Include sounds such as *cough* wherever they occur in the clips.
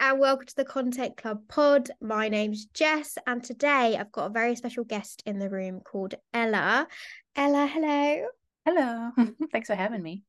and welcome to the Content Club pod. My name's Jess, and today I've got a very special guest in the room called Ella. Ella, hello. Hello. *laughs* Thanks for having me.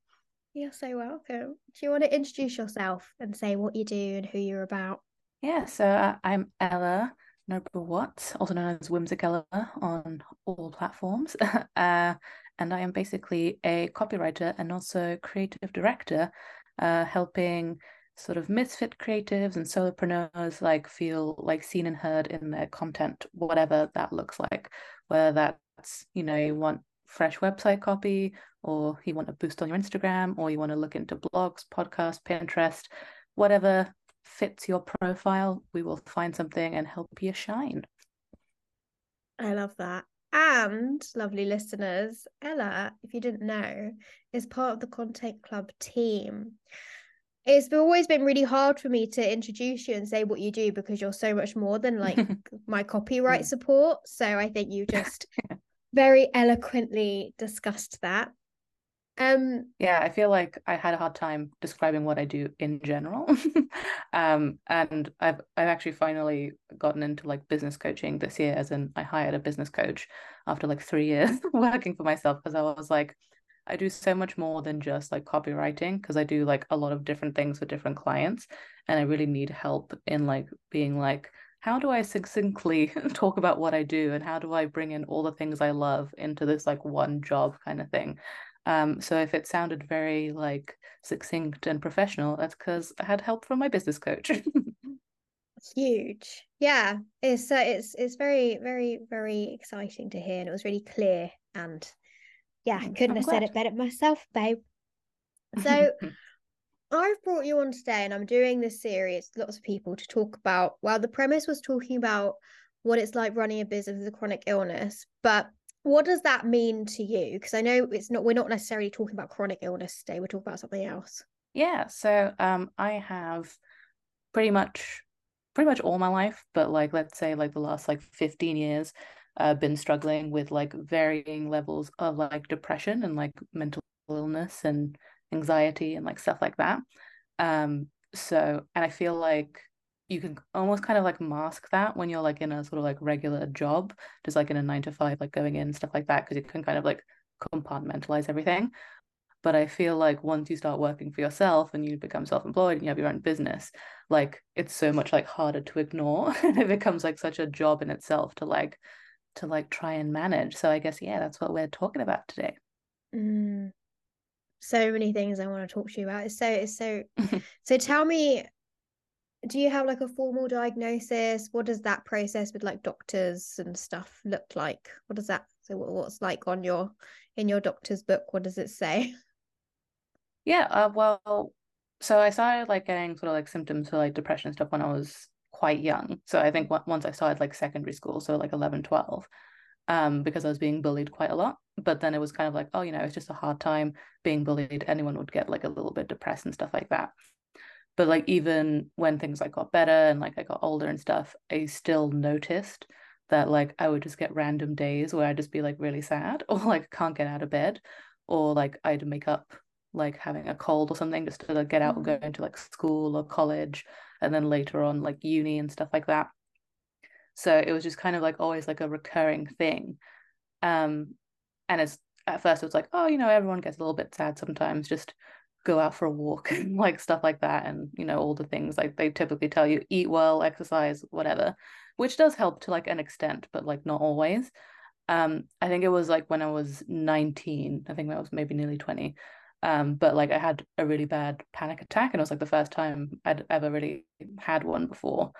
You're so welcome. Do you want to introduce yourself and say what you do and who you're about? Yeah, so uh, I'm Ella Noble Watts, also known as Whimsicella on all platforms. *laughs* uh, and I am basically a copywriter and also creative director, uh, helping sort of misfit creatives and solopreneurs like feel like seen and heard in their content, whatever that looks like. Whether that's, you know, you want fresh website copy or you want a boost on your Instagram or you want to look into blogs, podcasts, Pinterest, whatever fits your profile, we will find something and help you shine. I love that. And lovely listeners, Ella, if you didn't know, is part of the Content Club team it's always been really hard for me to introduce you and say what you do because you're so much more than like *laughs* my copyright support. So I think you *laughs* just very eloquently discussed that. Um yeah, I feel like I had a hard time describing what I do in general. *laughs* um and I've I've actually finally gotten into like business coaching this year as in I hired a business coach after like 3 years working for myself because I was like I do so much more than just like copywriting because I do like a lot of different things for different clients and I really need help in like being like how do I succinctly *laughs* talk about what I do and how do I bring in all the things I love into this like one job kind of thing. Um, so if it sounded very like succinct and professional, that's because I had help from my business coach. *laughs* Huge, yeah. It's uh, it's it's very very very exciting to hear, and it was really clear and yeah, I couldn't I'm have glad. said it better myself, babe. So *laughs* I've brought you on today and I'm doing this series, lots of people to talk about. Well, the premise was talking about what it's like running a business with a chronic illness, but what does that mean to you? Because I know it's not we're not necessarily talking about chronic illness today, we're talking about something else. Yeah. So um I have pretty much pretty much all my life, but like let's say like the last like 15 years, uh, been struggling with like varying levels of like depression and like mental illness and anxiety and like stuff like that. Um, so, and I feel like you can almost kind of like mask that when you're like in a sort of like regular job, just like in a nine to five, like going in stuff like that, because you can kind of like compartmentalize everything. But I feel like once you start working for yourself and you become self-employed and you have your own business, like it's so much like harder to ignore. *laughs* and it becomes like such a job in itself to like to like try and manage. So I guess yeah, that's what we're talking about today. Mm. So many things I want to talk to you about. It's so it's so *laughs* so tell me do you have like a formal diagnosis what does that process with like doctors and stuff look like what does that so what's like on your in your doctor's book what does it say *laughs* yeah uh, well so i started like getting sort of like symptoms for like depression and stuff when i was quite young. So I think once I started like secondary school, so like 11, 12, um, because I was being bullied quite a lot. But then it was kind of like, oh, you know, it's just a hard time being bullied. Anyone would get like a little bit depressed and stuff like that. But like even when things like got better and like I got older and stuff, I still noticed that like I would just get random days where I'd just be like really sad *laughs* or like can't get out of bed or like I'd make up like having a cold or something just to like, get out and go mm. into like school or college and then later on like uni and stuff like that. So it was just kind of like always like a recurring thing. Um and it's at first it was like oh you know everyone gets a little bit sad sometimes just go out for a walk *laughs* and like stuff like that and you know all the things like they typically tell you eat well exercise whatever which does help to like an extent but like not always. Um i think it was like when i was 19 i think i was maybe nearly 20 um, but like I had a really bad panic attack, and it was like the first time I'd ever really had one before.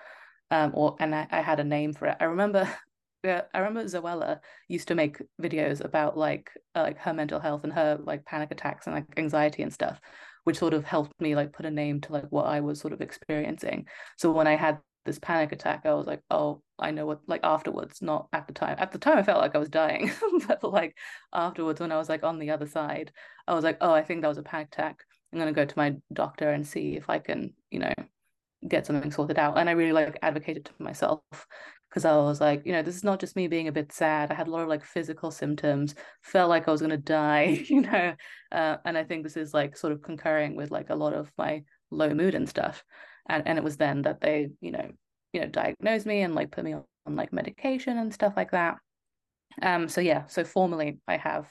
Um, or and I, I had a name for it. I remember, *laughs* I remember Zoella used to make videos about like uh, like her mental health and her like panic attacks and like anxiety and stuff, which sort of helped me like put a name to like what I was sort of experiencing. So when I had this panic attack, I was like, oh, I know what, like afterwards, not at the time. At the time, I felt like I was dying, *laughs* but like afterwards, when I was like on the other side, I was like, oh, I think that was a panic attack. I'm gonna go to my doctor and see if I can, you know, get something sorted out. And I really like advocated to myself because I was like, you know, this is not just me being a bit sad. I had a lot of like physical symptoms, felt like I was gonna die, *laughs* you know, uh, and I think this is like sort of concurring with like a lot of my low mood and stuff. And and it was then that they you know you know diagnosed me and like put me on, on like medication and stuff like that. Um so yeah so formally i have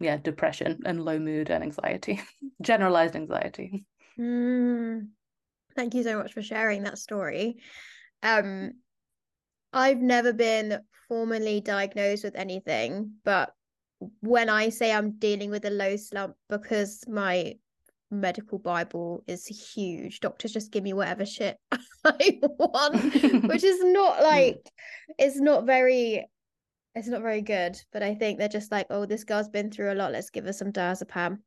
yeah depression and low mood and anxiety *laughs* generalized anxiety. Mm, thank you so much for sharing that story. Um i've never been formally diagnosed with anything but when i say i'm dealing with a low slump because my medical bible is huge doctors just give me whatever shit *laughs* i want which is *laughs* not like it's not very it's not very good, but I think they're just like, oh, this girl's been through a lot. Let's give her some diazepam.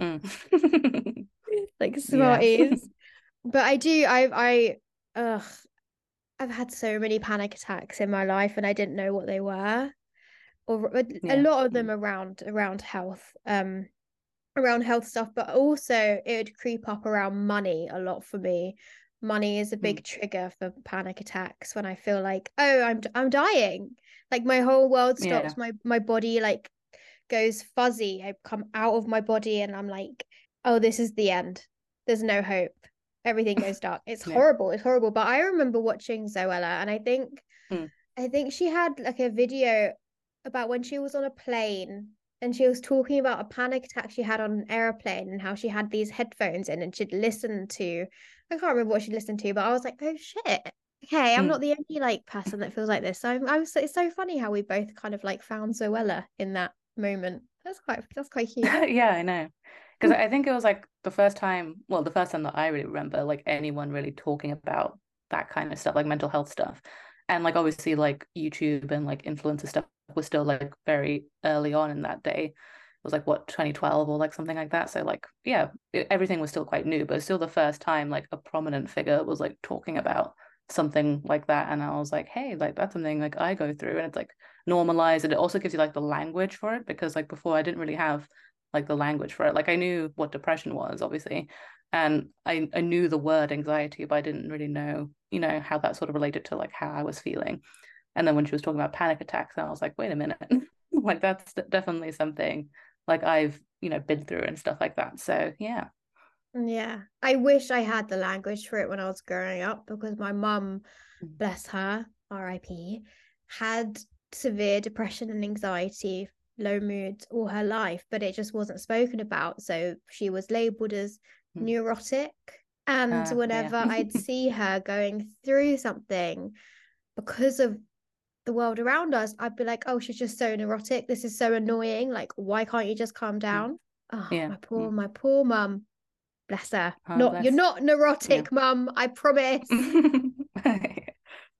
Mm. *laughs* like smarties. Yeah. but I do. I I ugh. I've had so many panic attacks in my life, and I didn't know what they were, or yeah. a lot of them mm. around around health, um, around health stuff. But also, it would creep up around money a lot for me money is a big mm. trigger for panic attacks when i feel like oh i'm i'm dying like my whole world stops yeah. my my body like goes fuzzy i come out of my body and i'm like oh this is the end there's no hope everything *laughs* goes dark it's yeah. horrible it's horrible but i remember watching zoella and i think mm. i think she had like a video about when she was on a plane and she was talking about a panic attack she had on an airplane and how she had these headphones in and she'd listen to I can't remember what she'd listened to, but I was like, oh shit. Okay, I'm mm. not the only like person that feels like this. So I'm, I'm so, it's so funny how we both kind of like found Zoella in that moment. That's quite that's quite cute. *laughs* yeah, I know. Because I think it was like the first time, well, the first time that I really remember like anyone really talking about that kind of stuff, like mental health stuff. And like obviously like YouTube and like influencer stuff was still like very early on in that day. It was like what 2012 or like something like that. So like yeah it, everything was still quite new but still the first time like a prominent figure was like talking about something like that. And i was like hey like that's something like i go through. And it's like normalized and it also gives you like the language for it because like before i didn't really have like the language for it. Like i knew what depression was obviously and i i knew the word anxiety but i didn't really know you know how that sort of related to like how i was feeling and then when she was talking about panic attacks and i was like wait a minute *laughs* like that's definitely something like I've, you know, been through and stuff like that. So yeah. Yeah. I wish I had the language for it when I was growing up because my mum, mm. bless her, RIP, had severe depression and anxiety, low moods all her life, but it just wasn't spoken about. So she was labeled as. Neurotic. And uh, whenever yeah. I'd *laughs* see her going through something because of the world around us, I'd be like, oh, she's just so neurotic. This is so annoying. Like, why can't you just calm mm. down? Oh, yeah. my poor, mm. my poor mum. Bless her. Oh, not bless. you're not neurotic, yeah. mum. I promise. *laughs*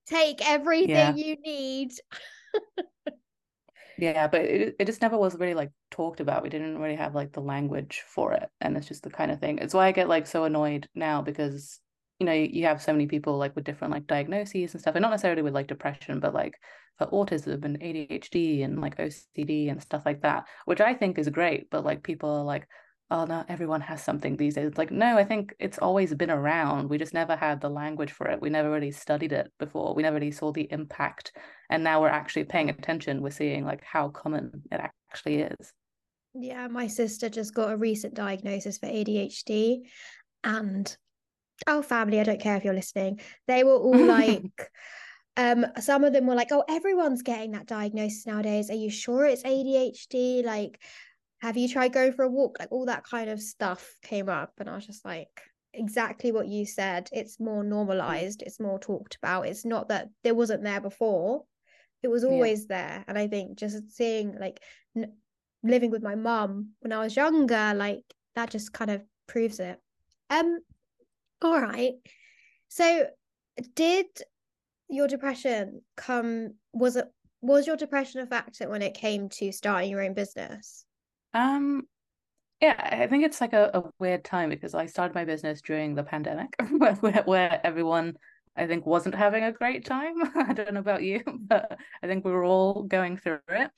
Take everything yeah. you need. *laughs* yeah, but it, it just never was really like talked about. We didn't really have like the language for it. And it's just the kind of thing. It's why I get like so annoyed now because you know you have so many people like with different like diagnoses and stuff and not necessarily with like depression but like for autism and adhd and like ocd and stuff like that which i think is great but like people are like oh no everyone has something these days. It's like no i think it's always been around. We just never had the language for it. We never really studied it before. We never really saw the impact. And now we're actually paying attention. We're seeing like how common it actually is. Yeah my sister just got a recent diagnosis for adhd and oh family i don't care if you're listening they were all like *laughs* um some of them were like oh everyone's getting that diagnosis nowadays. Are you sure it's adhd like have you tried going for a walk like all that kind of stuff came up and i was just like exactly what you said it's more normalized it's more talked about it's not that there wasn't there before it was always yeah. there and i think just seeing like n- living with my mom when i was younger like that just kind of proves it um all right. So did your depression come was it was your depression a factor when it came to starting your own business? Um yeah, I think it's like a, a weird time because I started my business during the pandemic *laughs* where, where everyone I think wasn't having a great time. *laughs* I don't know about you, *laughs* but I think we were all going through it.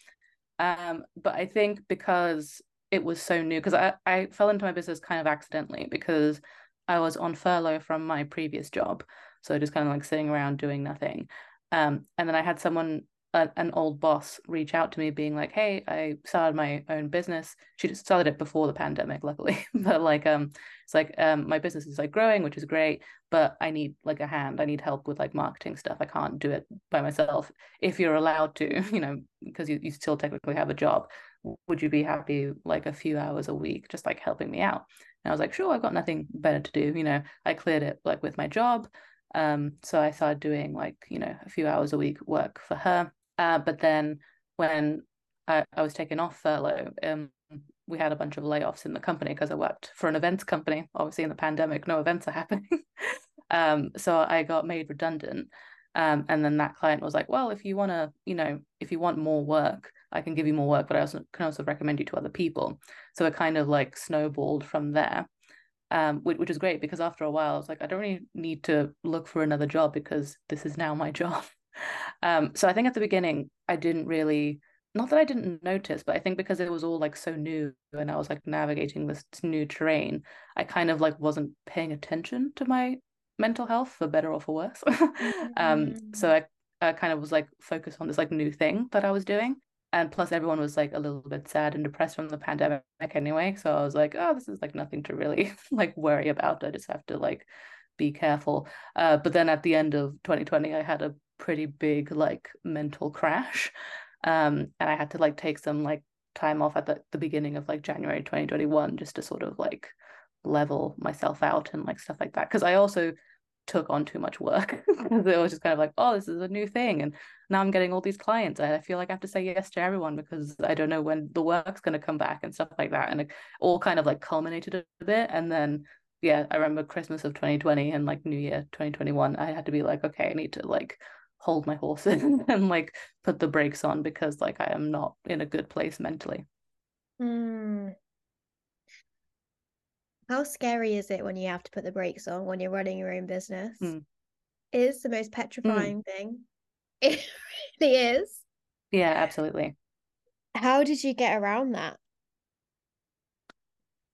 Um, but I think because it was so new, because I, I fell into my business kind of accidentally because I was on furlough from my previous job. So just kind of like sitting around doing nothing. Um, and then I had someone a, an old boss reach out to me being like hey i started my own business. She started it before the pandemic luckily *laughs* but like um it's like um my business is like growing which is great but i need like a hand. I need help with like marketing stuff. I can't do it by myself. If you're allowed to *laughs* you know because you, you still technically have a job would you be happy like a few hours a week just like helping me out? And i was like sure i've got nothing better to do you know? I cleared it like with my job um so i started doing like you know a few hours a week work for her uh, but then when I, I, was taken off furlough, um, we had a bunch of layoffs in the company because I worked for an events company. Obviously, in the pandemic, no events are happening. *laughs* um, so I got made redundant. Um, and then that client was like, well, if you want to, you know, if you want more work, I can give you more work, but I also can also recommend you to other people. So it kind of like snowballed from there. Um, which, which is great because after a while I was like, I don't really need to look for another job because this is now my *laughs* job. Um, so I think at the beginning, I didn't really, not that I didn't notice, but I think because it was all like so new and I was like navigating this new terrain, I kind of like wasn't paying attention to my mental health for better or for worse. *laughs* um, so mm. I, I kind of was like focused on this like new thing that I was doing. And plus, everyone was like a little bit sad and depressed from the pandemic anyway. So I was like, oh, this is like nothing to really *laughs* like worry about. I just have to like be careful. Uh, but then at the end of 2020, I had a pretty big like mental crash. *laughs* Um, and I had to like take some like time off at the, the beginning of like January 2021 just to sort of like level myself out and like stuff like that. Cause I also took on too much work. *laughs* Because it was just kind of like, oh, this is a new thing. And now I'm getting all these clients. And I feel like I have to say yes to everyone because I don't know when the work's going to come back and stuff like that. And it all kind of like culminated a bit. And then, yeah, I remember Christmas of 2020 and like New Year 2021, I had to be like, okay, I need to like hold my horses *laughs* and like put the brakes on because like I am not in a good place mentally. Mm. How scary is it when you have to put the brakes on when you're running your own business? Mm. It is the most hmm. petrifying mm. thing. *laughs* It really is. Yeah, absolutely. How did you get around that?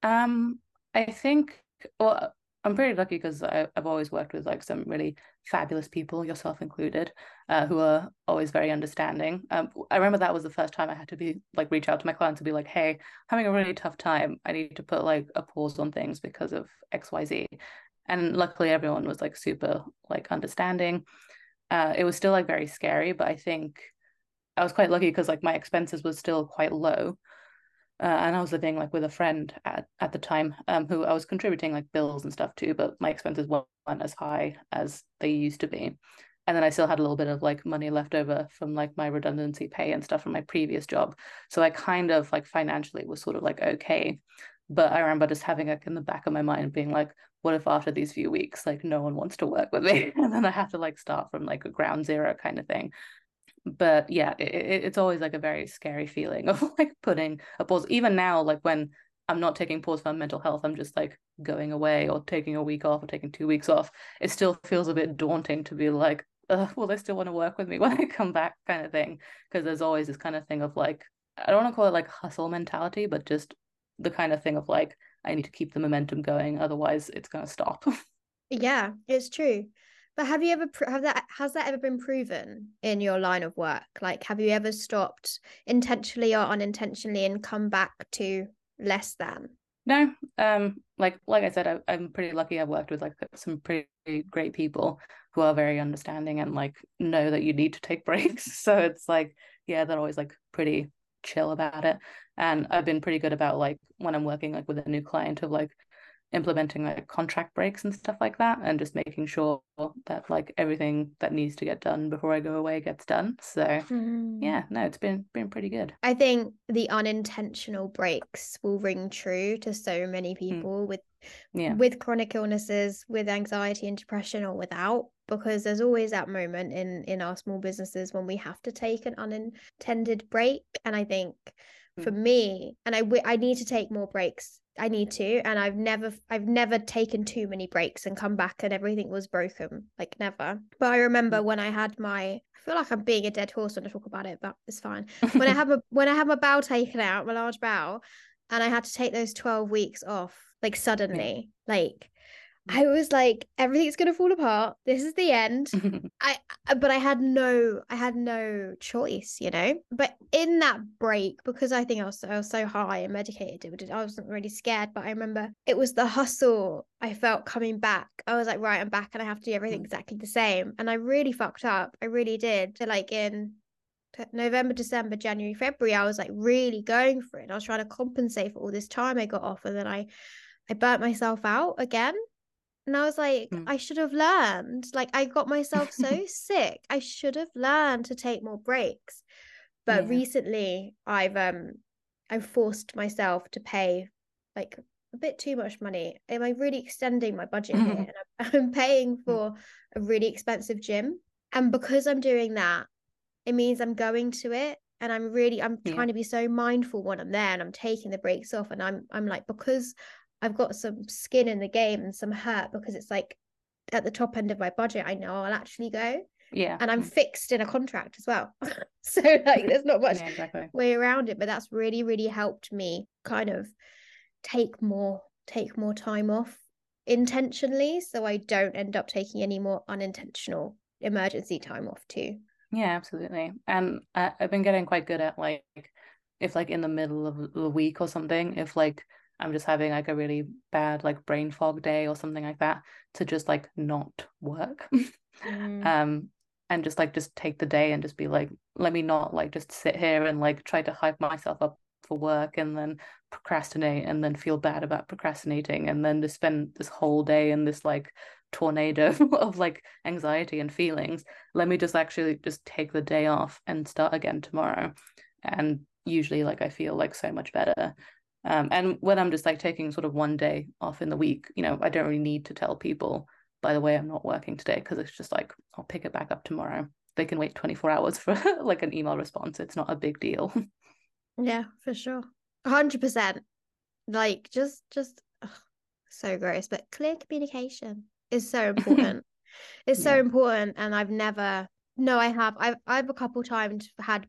Um, I think well, I'm pretty lucky because I've always worked with like some really fabulous people, yourself included, uh, who are always very understanding. Um, I remember that was the first time I had to be like reach out to my clients and be like, "Hey, having a really tough time. I need to put like a pause on things because of X, Y, Z." And luckily, everyone was like super like understanding. Uh, it was still like very scary, but I think I was quite lucky because like my expenses were still quite low uh, and I was living like with a friend at, at the time um, who I was contributing like bills and stuff to, but my expenses weren't as high as they used to be. And then I still had a little bit of like money left over from like my redundancy pay and stuff from my previous job. So I kind of like financially was sort of like okay. But I remember just having like in the back of my mind being like, what if after these few weeks, like no one wants to work with me? *laughs* and then I have to like start from like a ground zero kind of thing but yeah it, it's always like a very scary feeling of *laughs* like putting a pause. Even now like when i'm not taking pause for mental health i'm just like going away or taking a week off or taking two weeks off it still feels a bit daunting to be like will they still want to work with me *laughs* when i come back? kind of thing because there's always this kind of thing of like i don't want to call it like hustle mentality but just the kind of thing of like i need to keep the momentum going otherwise it's going to stop. *laughs* Yeah it's true but have you ever have that has that ever been proven in your line of work? Like, have you ever stopped intentionally or unintentionally and come back to less than? No, um, like like I said, I, am pretty lucky. I've worked with like some pretty great people who are very understanding and like know that you need to take *laughs* breaks. So it's like, yeah, they're always like pretty chill about it. And I've been pretty good about like when I'm working like with a new client of like implementing like contract breaks and stuff like that and just making sure that like everything that needs to get done before I go away gets done. So mm. yeah, no, it's been been pretty good. I think the unintentional breaks will ring true to so many mm. people mm. with yeah. with chronic illnesses, with anxiety and depression or without because there's always that moment in in our small businesses when we have to take an unintended break and I think for mm. me and I I need to take more breaks I need to and I've never I've never taken too many breaks and come back and everything was broken like never. But I remember mm. when I had my I feel like I'm being a dead horse when I talk about it but it's fine. When I *laughs* have a when I had my bowel taken out my large bowel and I had to take those 12 weeks off like suddenly like I was like, everything's gonna fall apart. This is the end. *laughs* I but I had no I had no choice, you know. But in that break, because I think I was I was so high and medicated, I wasn't really scared. But I remember it was the hustle I felt coming back. I was like, right, I'm back and I have to do everything mm. exactly the same. And I really fucked up. I really did. So like in November, December, January, February, I was like really going for it. I was trying to compensate for all this time I got off, and then I I burnt myself out again. And I was like, mm. I should have learned. Like, I got myself so *laughs* sick. I should have learned to take more breaks. But yeah. recently, I've um, I've forced myself to pay like a bit too much money. Am I really extending my budget here? *laughs* And I'm, *laughs* I'm paying hmm. for a really expensive gym, and because I'm doing that, it means I'm going to it and I'm really I'm yeah. trying to be so mindful when I'm there and I'm taking the breaks off and I'm I'm like because I've got some skin in the game and some hurt because it's like at the top end of my budget, I know I'll actually go. Yeah. And I'm mm. fixed in a contract as well. *laughs* so like there's not much yeah, exactly. way around it. But that's really, really helped me kind of take more, take more time off intentionally. So I don't end up taking any more unintentional emergency time off too. Yeah, absolutely. And I, I've been getting quite good at like if like in the middle of the week or something, if like I'm just having like a really bad like brain fog day or something like that to just like not work. *laughs* mm. Um and just like just take the day and just be like let me not like just sit here and like try to hype myself up for work and then procrastinate and then feel bad about procrastinating and then to spend this whole day in this like tornado *laughs* of like anxiety and feelings let me just actually just take the day off and start again tomorrow and usually like i feel like so much better um, and when I'm just like taking sort of one day off in the week, you know, I don't really need to tell people, by the way, I'm not working today because it's just like, I'll pick it back up tomorrow. They can wait 24 hours for *laughs* like an email response. It's not a big deal. *laughs* Yeah, for sure. 100%. Like, just, just ugh, so gross. But clear communication is so *laughs* important. it's so yeah. important. And I've never, no, I have. I've, I've a couple times had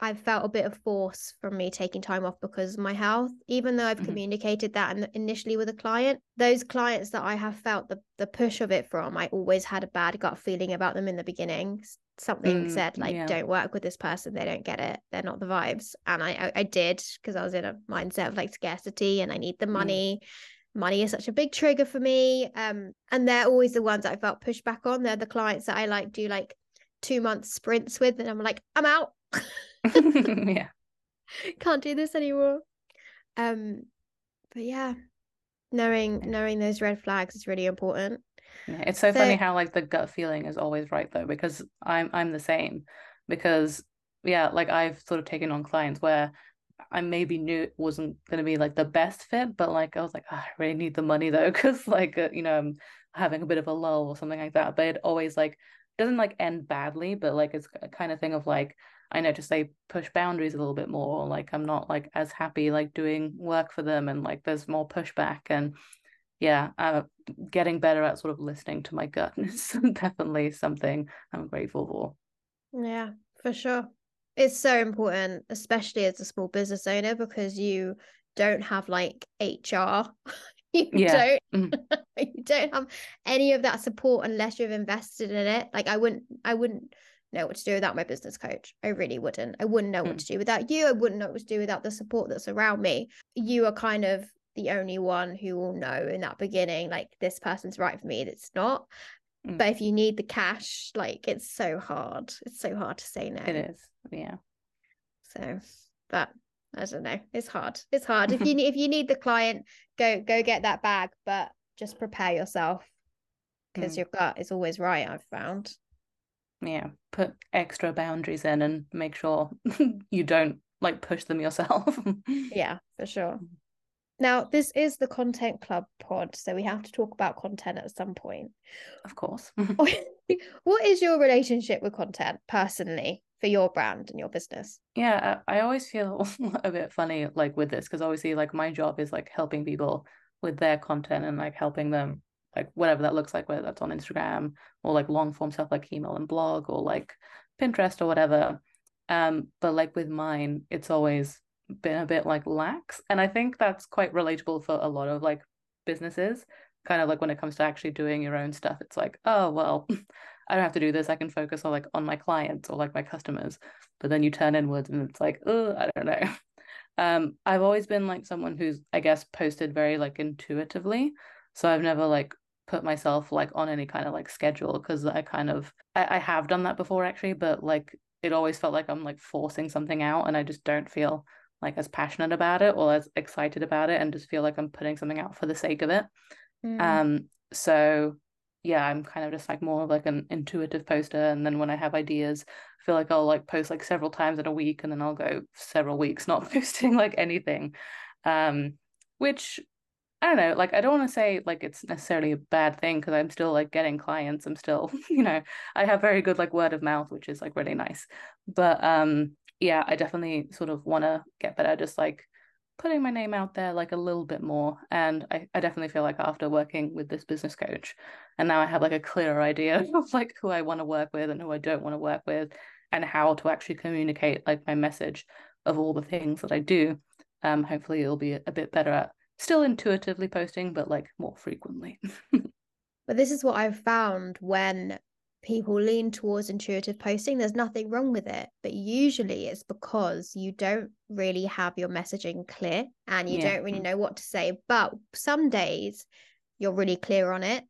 I felt a bit of force from me taking time off because my health. Even though I've mm-hmm. communicated that and initially with a client, those clients that I have felt the, the push of it from, I always had a bad gut feeling about them in the beginning. Something mm, said like, yeah. "Don't work with this person; they don't get it. They're not the vibes." And I I, I did because I was in a mindset of like scarcity and I need the mm. money. Mm. Money is such a big trigger for me. Um, and they're always the ones that I felt pushed back on. They're the clients that I like do like two month sprints with, and I'm like, I'm out. *laughs* *laughs* yeah. *laughs* Can't do this anymore. Um but yeah, knowing knowing those red flags is really important. Yeah, it's so, so funny how like the gut feeling is always right though because I'm I'm the same because yeah, like I've sort of taken on clients where I maybe knew it wasn't going to be like the best fit, but like I was like, oh, I really need the money though, *laughs* because like uh, you know I'm having a bit of a lull or something like that. But it always like doesn't like end badly, but like it's a kind of thing of like I notice they push boundaries a little bit more. Like I'm not like as happy like doing work for them, and like there's more pushback. And yeah, uh, getting better at sort of listening to my gut *laughs* is definitely something I'm grateful for. Yeah, for sure. It's so important, especially as a small business owner, because you don't have like HR. *laughs* you yeah. don't mm. *laughs* you don't have any of that support unless you've invested in it. Like I wouldn't I wouldn't know what to do without my business coach. I really wouldn't. I wouldn't know mm. what hmm. to do without you. I wouldn't know what to do without the support that's around me. You are kind of the only one who will know in that beginning, like this person's right for me, that's not. Mm. But if you need the cash, like it's so hard. It's so hard to say no. It is. Yeah. So, but I don't know. It's hard. It's hard. if you *laughs* if you need the client, go go get that bag, but just prepare yourself because mm. your gut is always right. I've found yeah put extra boundaries in and make sure *laughs* you don't like push them yourself. *laughs* Yeah for sure. Now this is the content club pod so we have to talk about content at some point. Of course. *laughs* What is your relationship with content personally for your brand and your business? Yeah i always feel a bit funny like with this because obviously like my job is like helping people with their content and like helping them like whatever that looks like, whether that's on Instagram or like long form stuff like email and blog or like Pinterest or whatever. Um, but like with mine, it's always been a bit like lax. And I think that's quite relatable for a lot of like businesses kind of like when it comes to actually doing your own stuff, it's like, oh well, *laughs* I don't have to do this. I can focus on like on my clients or like my customers. But then you turn inwards and it's like, oh, I don't know. *laughs* Um, I've always been like someone who's, I guess, posted very like intuitively. So I've never like put myself like on any kind of like schedule because I kind of I, I have done that before actually, but like it always felt like I'm like forcing something out and I just don't feel like as passionate about it or as excited about it and just feel like I'm putting something out for the sake of it. Mm. Um so yeah, I'm kind of just like more of like an intuitive poster. And then when I have ideas, I feel like I'll like post like several times in a week and then I'll go several weeks not *laughs* posting like anything. Um, which I don't know, like I don't want to say like it's necessarily a bad thing because I'm still like getting clients. I'm still, *laughs* you know, I have very good like word of mouth, which is like really nice. But um yeah, I definitely sort of want to get better just like putting my name out there like a little bit more. And I, I definitely feel like after working with this business coach, and now I have like a clearer idea *laughs* of like who I want to work with and who I don't want to work with, and how to actually communicate like my message of all the things that I do. Um, hopefully it'll be a bit better at still intuitively posting, but like more frequently. *laughs* but this is what I've found when people lean towards intuitive posting there's nothing wrong with it but usually it's because you don't really have your messaging clear and you yeah. don't really know what to say but some days you're really clear on it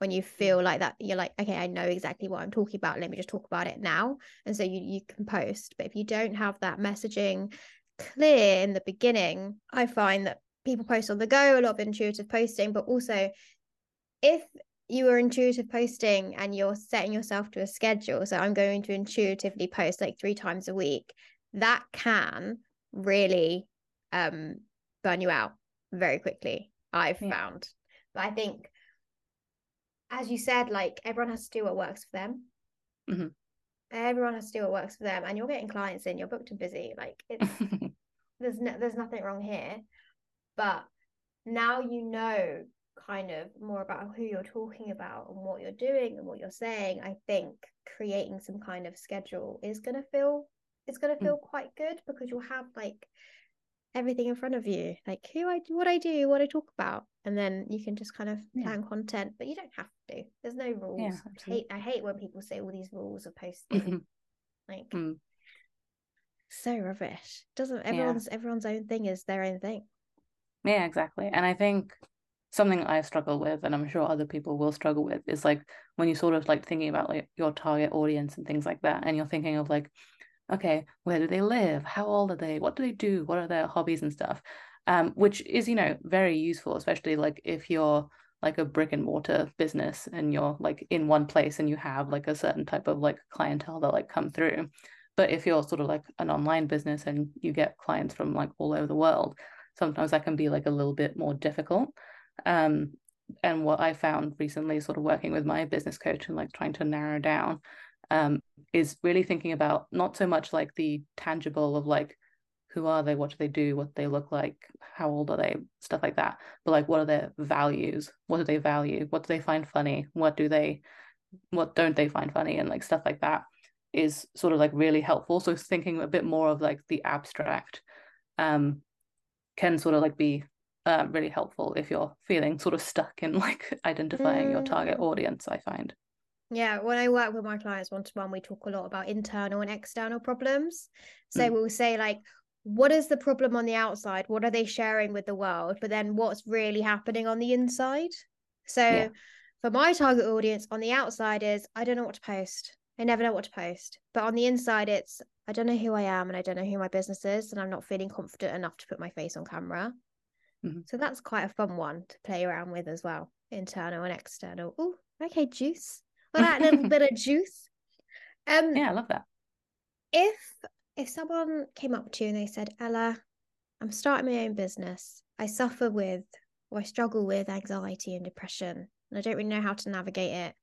when you feel like that you're like okay i know exactly what i'm talking about let me just talk about it now and so you you can post but if you don't have that messaging clear in the beginning i find that people post on the go a lot of intuitive posting but also if you are intuitive posting and you're setting yourself to a schedule so i'm going to intuitively post like three times a week that can really um burn you out very quickly i've yeah. found but i think as you said like everyone has to do what works for them mm-hmm. everyone has to do what works for them and you're getting clients in you're booked and busy like it's *laughs* there's no, there's nothing wrong here but now you know kind of more about who you're talking about and what you're doing and what you're saying, I think creating some kind of schedule is gonna feel it's gonna mm. feel mm. quite good because you'll have like everything in front of you, like who I do, what I do, what I talk about, and then you can just kind of plan yeah. content. But you don't have to. There's no rules. Yeah, I hate I hate when people say all these rules of posting. like mm. so rubbish. Doesn't everyone's yeah. everyone's own thing is their own thing. Yeah, exactly. And I think something I struggle with, and I'm sure other people will struggle with, is like when you sort of like thinking about like your target audience and things like that, and you're thinking of like, okay, where do they live? How old are they? What do they do? What are their hobbies and stuff? Um, which is, you know, very useful, especially like if you're like a brick and mortar business and you're like in one place and you have like a certain type of like clientele that like come through. But if you're sort of like an online business and you get clients from like all over the world, sometimes that can be like a little bit more difficult. Um, and what I found recently, sort of working with my business coach and like trying to narrow down, um, is really thinking about not so much like the tangible of like who are they, what do they do, what they look like, how old are they, stuff like that, but like what are their values, what do they value, what do they find funny, what do they, what don't they find funny, and like stuff like that is sort of like really helpful. So thinking a bit more of like the abstract um, can sort of like be uh, really helpful if you're feeling sort of stuck in *laughs* like identifying mm. your target mm. audience i find yeah when i work with my clients one to one we talk a lot about internal and external problems so mm. we'll say like what is the problem on the outside what are they sharing with the world but then what's really happening on the inside so yeah. for my target audience on the outside is i don't know what to post i never know what to post but on the inside it's i don't know who i am and i don't know who my business is and i'm not feeling confident enough to put my face on camera Mm-hmm. So that's quite a fun one to play around with as well, internal and external. Oh, okay, juice. Well, that little *laughs* bit of juice. Um, yeah, I love that. If if someone came up to you and they said, Ella, I'm starting my own business. I suffer with or I struggle with anxiety and depression, and I don't really know how to navigate it.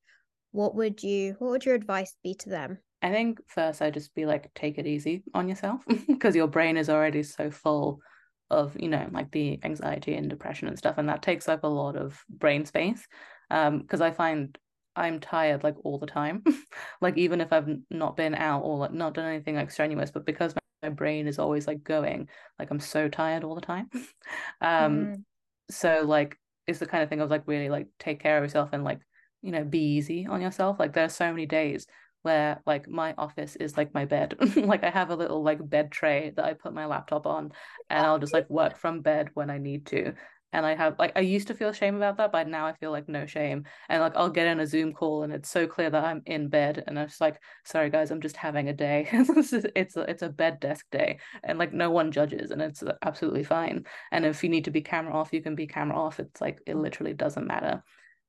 What would you what would your advice be to them? I think first I'd just be like, take it easy on yourself *laughs* because your brain is already so full of you know like the anxiety and depression and stuff and that takes up a lot of brain space um because i find i'm tired like all the time *laughs* like even if i've not been out or like not done anything like strenuous but because my, my brain is always like going like i'm so tired all the time *laughs* um mm. so like it's the kind of thing of like really like take care of yourself and like you know be easy on yourself like there are so many days where like my office is like my bed *laughs* like i have a little like bed tray that i put my laptop on and i'll just like work from bed when i need to and I have like I used to feel shame about that, but now I feel like no shame. And like I'll get in a Zoom call and it's so clear that I'm in bed and I'm just like, sorry guys, I'm just having a day. *laughs* it's a, it's a bed desk day, and like no one judges, and it's uh, absolutely fine. And if you need to be camera off, you can be camera off. It's like it literally doesn't matter.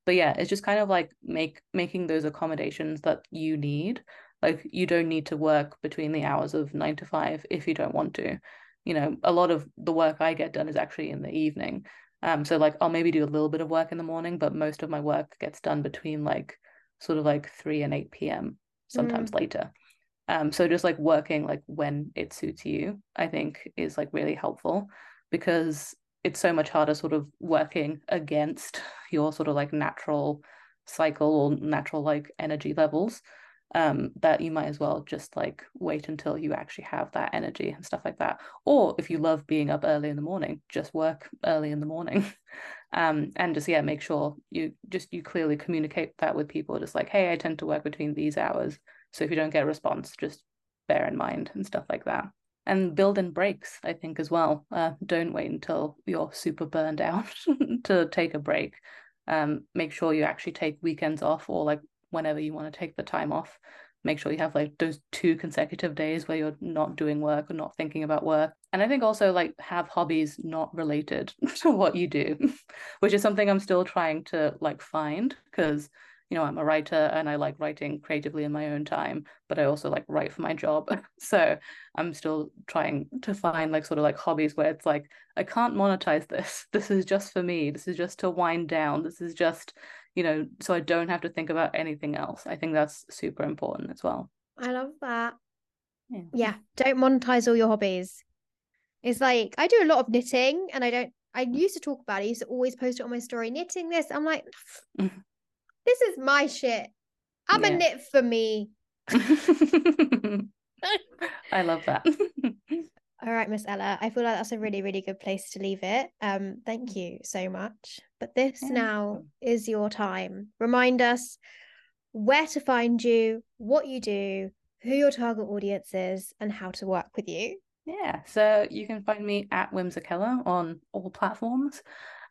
But yeah, it's just kind of like make making those accommodations that you need. Like you don't need to work between the hours of nine to five if you don't want to. You know, a lot of the work I get done is actually in the evening um, so like I'll maybe do a little bit of work in the morning, but most of my work gets done between like sort of like 3 and 8 p.m. sometimes mm. later. Um, so just like working like when it suits you, I think is like really helpful because it's so much harder sort of working against your sort of like natural cycle or natural like energy levels um, that you might as well just like wait until you actually have that energy and stuff like that. Or if you love being up early in the morning, just work early in the morning. *laughs* um, and just yeah, make sure you just you clearly communicate that with people, just like, hey, I tend to work between these hours. So if you don't get a response, just bear in mind and stuff like that. And build in breaks, I think, as well. Uh, don't wait until you're super burned out *laughs* to take a break. Um, make sure you actually take weekends off or like whenever you want to take the time off make sure you have like those two consecutive days where you're not doing work or not thinking about work and i think also like have hobbies not related *laughs* to what you do *laughs* which is something i'm still trying to like find because you know i'm a writer and i like writing creatively in my own time but i also like write for my job *laughs* so i'm still trying to find like sort of like hobbies where it's like i can't monetize this *laughs* this is just for me this is just to wind down this is just you know, so I don't have to think about anything else. I think that's super important as well. I love that. Yeah. yeah. Don't monetize all your hobbies. It's like I do a lot of knitting and I don't I used to talk about it. I used to always post it on my story, knitting this. I'm like, *laughs* mm-hmm. This is my shit. I'm yeah. a knit for me. *laughs* I love that. *laughs* All right, Miss Ella. I feel like that's a really, really good place to leave it. Um, thank you so much. But this yeah. now is your time. Remind us where to find you, what you do, who your target audience is, and how to work with you. Yeah, so you can find me at Whimsicella on all platforms.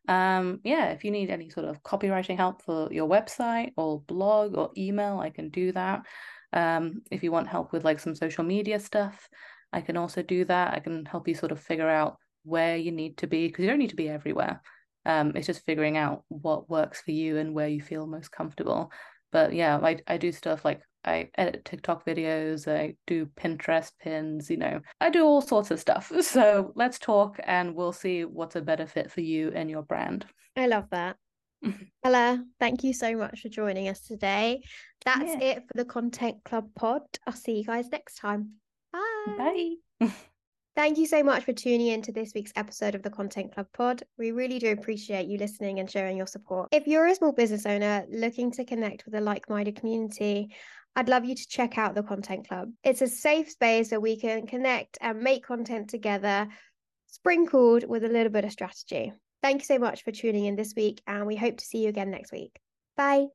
Um, yeah, if you need any sort of copywriting help for your website or blog or email, I can do that. Um, if you want help with like some social media stuff, I can also do that. I can help you sort of figure out where you need to be because you don't need to be everywhere. Um, it's just figuring out what works for you and where you feel most comfortable. But yeah, I, I do stuff like I edit TikTok videos, I do Pinterest pins, you know, I do all sorts of stuff. *laughs* So let's talk and we'll see what's a better fit for you and your brand. I love that. *laughs* Ella, thank you so much for joining us today. That's yeah. it for the Content Club pod. I'll see you guys next time. Bye. Bye. *laughs* Thank you so much for tuning in to this week's episode of the Content Club Pod. We really do appreciate you listening and sharing your support. If you're a small business owner looking to connect with a like minded community, I'd love you to check out the Content Club. It's a safe space where we can connect and make content together, sprinkled with a little bit of strategy. Thank you so much for tuning in this week, and we hope to see you again next week. Bye.